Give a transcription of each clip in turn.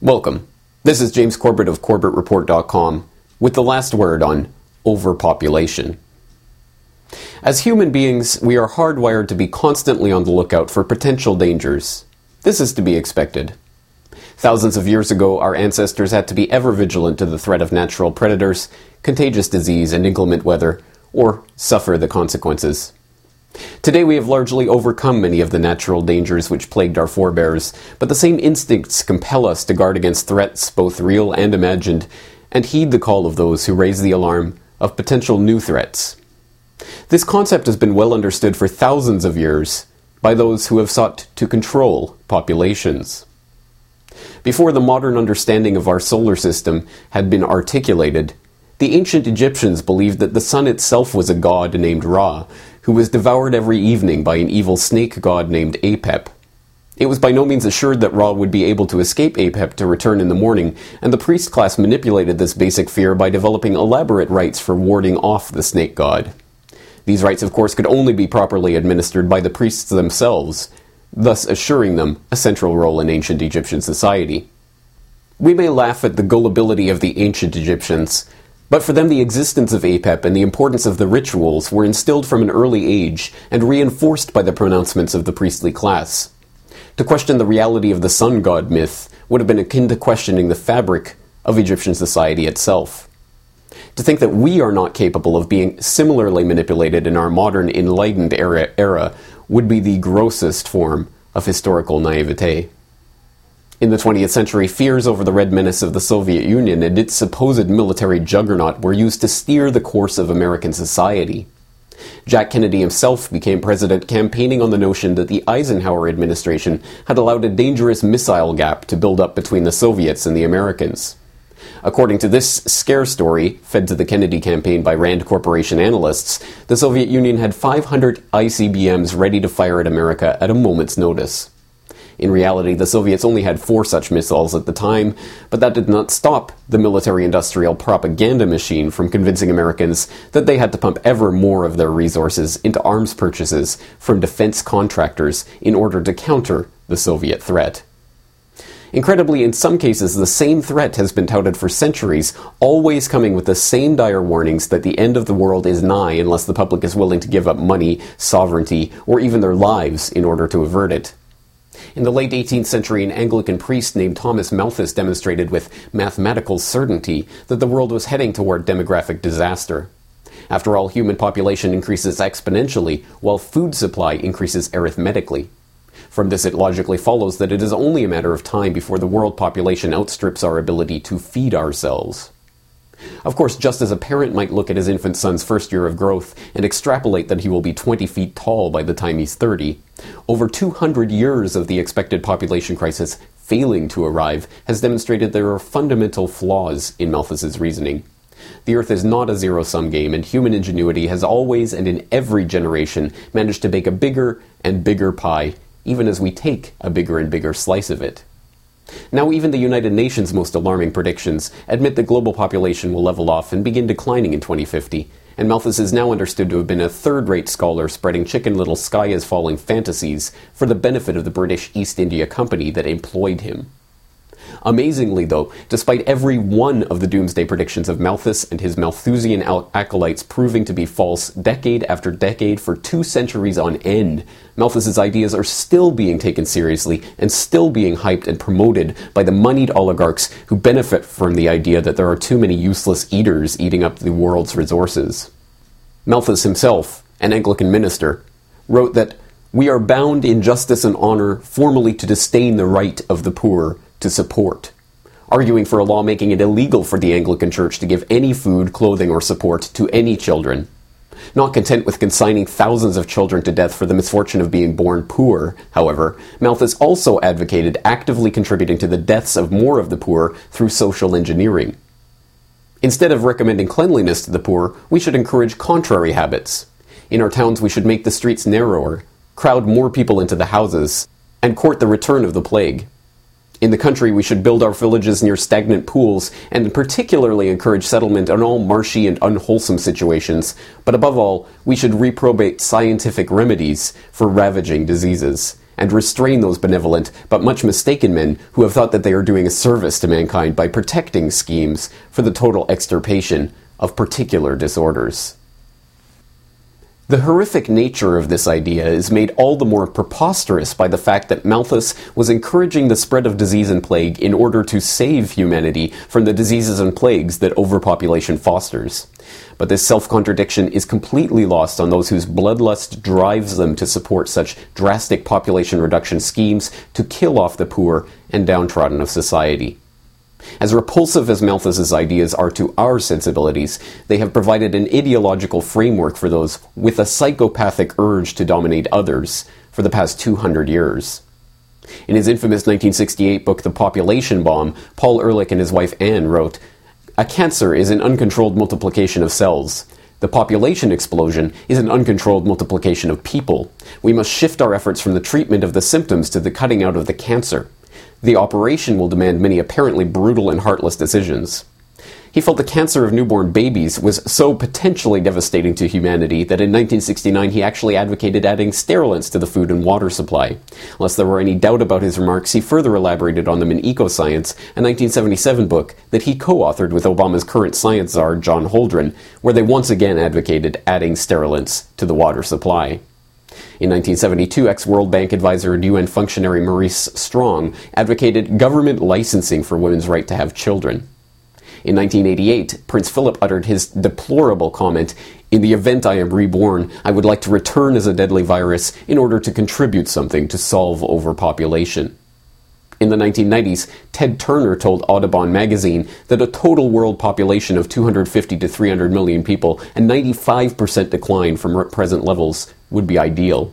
Welcome. This is James Corbett of CorbettReport.com with the last word on overpopulation. As human beings, we are hardwired to be constantly on the lookout for potential dangers. This is to be expected. Thousands of years ago, our ancestors had to be ever vigilant to the threat of natural predators, contagious disease, and inclement weather, or suffer the consequences. Today we have largely overcome many of the natural dangers which plagued our forebears, but the same instincts compel us to guard against threats, both real and imagined, and heed the call of those who raise the alarm of potential new threats. This concept has been well understood for thousands of years by those who have sought to control populations. Before the modern understanding of our solar system had been articulated, the ancient Egyptians believed that the sun itself was a god named Ra, who was devoured every evening by an evil snake god named Apep. It was by no means assured that Ra would be able to escape Apep to return in the morning, and the priest class manipulated this basic fear by developing elaborate rites for warding off the snake god. These rites, of course, could only be properly administered by the priests themselves, thus assuring them a central role in ancient Egyptian society. We may laugh at the gullibility of the ancient Egyptians, but for them, the existence of APEP and the importance of the rituals were instilled from an early age and reinforced by the pronouncements of the priestly class. To question the reality of the sun god myth would have been akin to questioning the fabric of Egyptian society itself. To think that we are not capable of being similarly manipulated in our modern enlightened era, era would be the grossest form of historical naivete. In the 20th century, fears over the Red Menace of the Soviet Union and its supposed military juggernaut were used to steer the course of American society. Jack Kennedy himself became president campaigning on the notion that the Eisenhower administration had allowed a dangerous missile gap to build up between the Soviets and the Americans. According to this scare story, fed to the Kennedy campaign by Rand Corporation analysts, the Soviet Union had 500 ICBMs ready to fire at America at a moment's notice. In reality, the Soviets only had four such missiles at the time, but that did not stop the military industrial propaganda machine from convincing Americans that they had to pump ever more of their resources into arms purchases from defense contractors in order to counter the Soviet threat. Incredibly, in some cases, the same threat has been touted for centuries, always coming with the same dire warnings that the end of the world is nigh unless the public is willing to give up money, sovereignty, or even their lives in order to avert it. In the late 18th century, an Anglican priest named Thomas Malthus demonstrated with mathematical certainty that the world was heading toward demographic disaster. After all, human population increases exponentially, while food supply increases arithmetically. From this, it logically follows that it is only a matter of time before the world population outstrips our ability to feed ourselves. Of course, just as a parent might look at his infant son's first year of growth and extrapolate that he will be 20 feet tall by the time he's 30, over 200 years of the expected population crisis failing to arrive has demonstrated there are fundamental flaws in Malthus's reasoning. The Earth is not a zero sum game, and human ingenuity has always and in every generation managed to bake a bigger and bigger pie, even as we take a bigger and bigger slice of it. Now, even the United Nations' most alarming predictions admit that global population will level off and begin declining in 2050, and Malthus is now understood to have been a third rate scholar spreading chicken little sky is falling fantasies for the benefit of the British East India Company that employed him. Amazingly, though, despite every one of the doomsday predictions of Malthus and his Malthusian acolytes proving to be false decade after decade for two centuries on end, Malthus's ideas are still being taken seriously and still being hyped and promoted by the moneyed oligarchs who benefit from the idea that there are too many useless eaters eating up the world's resources. Malthus himself, an Anglican minister, wrote that we are bound in justice and honor formally to disdain the right of the poor to support, arguing for a law making it illegal for the Anglican Church to give any food, clothing, or support to any children. Not content with consigning thousands of children to death for the misfortune of being born poor, however, Malthus also advocated actively contributing to the deaths of more of the poor through social engineering. Instead of recommending cleanliness to the poor, we should encourage contrary habits. In our towns, we should make the streets narrower, crowd more people into the houses, and court the return of the plague. In the country, we should build our villages near stagnant pools and particularly encourage settlement on all marshy and unwholesome situations. But above all, we should reprobate scientific remedies for ravaging diseases and restrain those benevolent but much mistaken men who have thought that they are doing a service to mankind by protecting schemes for the total extirpation of particular disorders. The horrific nature of this idea is made all the more preposterous by the fact that Malthus was encouraging the spread of disease and plague in order to save humanity from the diseases and plagues that overpopulation fosters. But this self contradiction is completely lost on those whose bloodlust drives them to support such drastic population reduction schemes to kill off the poor and downtrodden of society. As repulsive as Malthus's ideas are to our sensibilities, they have provided an ideological framework for those with a psychopathic urge to dominate others for the past 200 years. In his infamous 1968 book, The Population Bomb, Paul Ehrlich and his wife Anne wrote, A cancer is an uncontrolled multiplication of cells. The population explosion is an uncontrolled multiplication of people. We must shift our efforts from the treatment of the symptoms to the cutting out of the cancer. The operation will demand many apparently brutal and heartless decisions. He felt the cancer of newborn babies was so potentially devastating to humanity that in 1969 he actually advocated adding sterilants to the food and water supply. Lest there were any doubt about his remarks, he further elaborated on them in Ecoscience, a 1977 book that he co authored with Obama's current science czar, John Holdren, where they once again advocated adding sterilants to the water supply. In 1972, ex World Bank advisor and UN functionary Maurice Strong advocated government licensing for women's right to have children. In 1988, Prince Philip uttered his deplorable comment In the event I am reborn, I would like to return as a deadly virus in order to contribute something to solve overpopulation. In the 1990s, Ted Turner told Audubon magazine that a total world population of 250 to 300 million people and 95% decline from present levels would be ideal.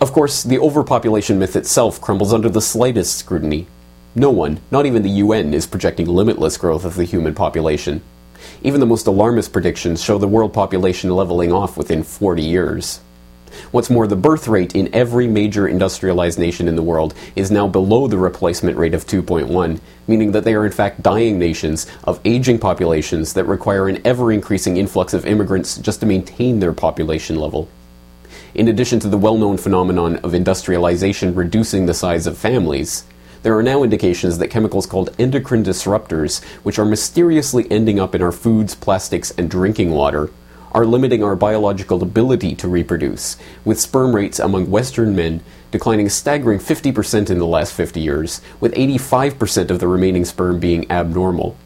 Of course, the overpopulation myth itself crumbles under the slightest scrutiny. No one, not even the UN, is projecting limitless growth of the human population. Even the most alarmist predictions show the world population leveling off within 40 years. What's more, the birth rate in every major industrialized nation in the world is now below the replacement rate of 2.1, meaning that they are in fact dying nations of aging populations that require an ever increasing influx of immigrants just to maintain their population level. In addition to the well known phenomenon of industrialization reducing the size of families, there are now indications that chemicals called endocrine disruptors, which are mysteriously ending up in our foods, plastics, and drinking water, are limiting our biological ability to reproduce, with sperm rates among Western men declining a staggering 50% in the last 50 years, with 85% of the remaining sperm being abnormal.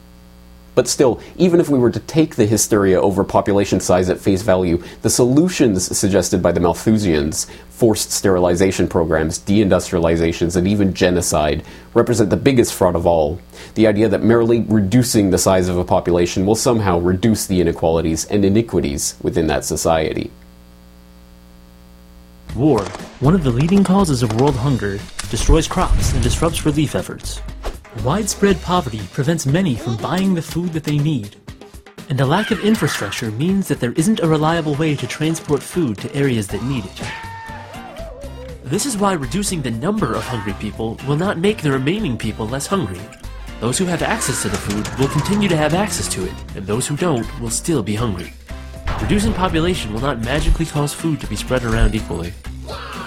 But still, even if we were to take the hysteria over population size at face value, the solutions suggested by the Malthusians forced sterilization programs, deindustrializations, and even genocide represent the biggest fraud of all. The idea that merely reducing the size of a population will somehow reduce the inequalities and iniquities within that society. War, one of the leading causes of world hunger, destroys crops and disrupts relief efforts. Widespread poverty prevents many from buying the food that they need. And a lack of infrastructure means that there isn't a reliable way to transport food to areas that need it. This is why reducing the number of hungry people will not make the remaining people less hungry. Those who have access to the food will continue to have access to it, and those who don't will still be hungry. Reducing population will not magically cause food to be spread around equally.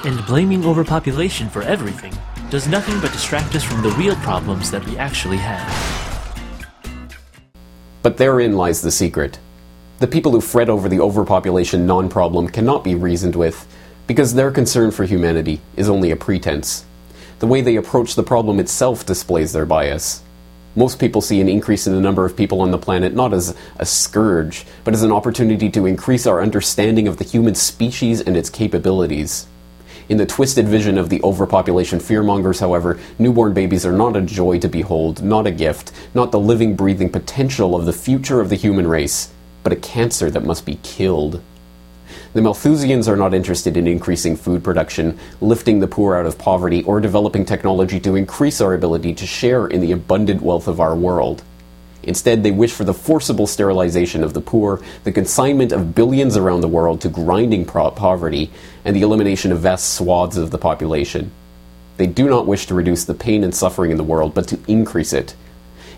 And blaming overpopulation for everything does nothing but distract us from the real problems that we actually have. But therein lies the secret. The people who fret over the overpopulation non problem cannot be reasoned with because their concern for humanity is only a pretense. The way they approach the problem itself displays their bias. Most people see an increase in the number of people on the planet not as a scourge, but as an opportunity to increase our understanding of the human species and its capabilities. In the twisted vision of the overpopulation fearmongers, however, newborn babies are not a joy to behold, not a gift, not the living, breathing potential of the future of the human race, but a cancer that must be killed. The Malthusians are not interested in increasing food production, lifting the poor out of poverty, or developing technology to increase our ability to share in the abundant wealth of our world. Instead, they wish for the forcible sterilization of the poor, the consignment of billions around the world to grinding poverty, and the elimination of vast swaths of the population. They do not wish to reduce the pain and suffering in the world, but to increase it.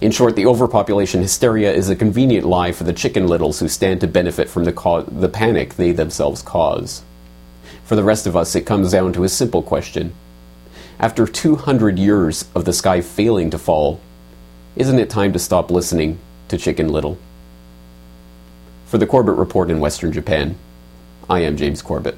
In short, the overpopulation hysteria is a convenient lie for the chicken littles who stand to benefit from the, co- the panic they themselves cause. For the rest of us, it comes down to a simple question. After 200 years of the sky failing to fall, isn't it time to stop listening to Chicken Little? For the Corbett Report in Western Japan, I am James Corbett.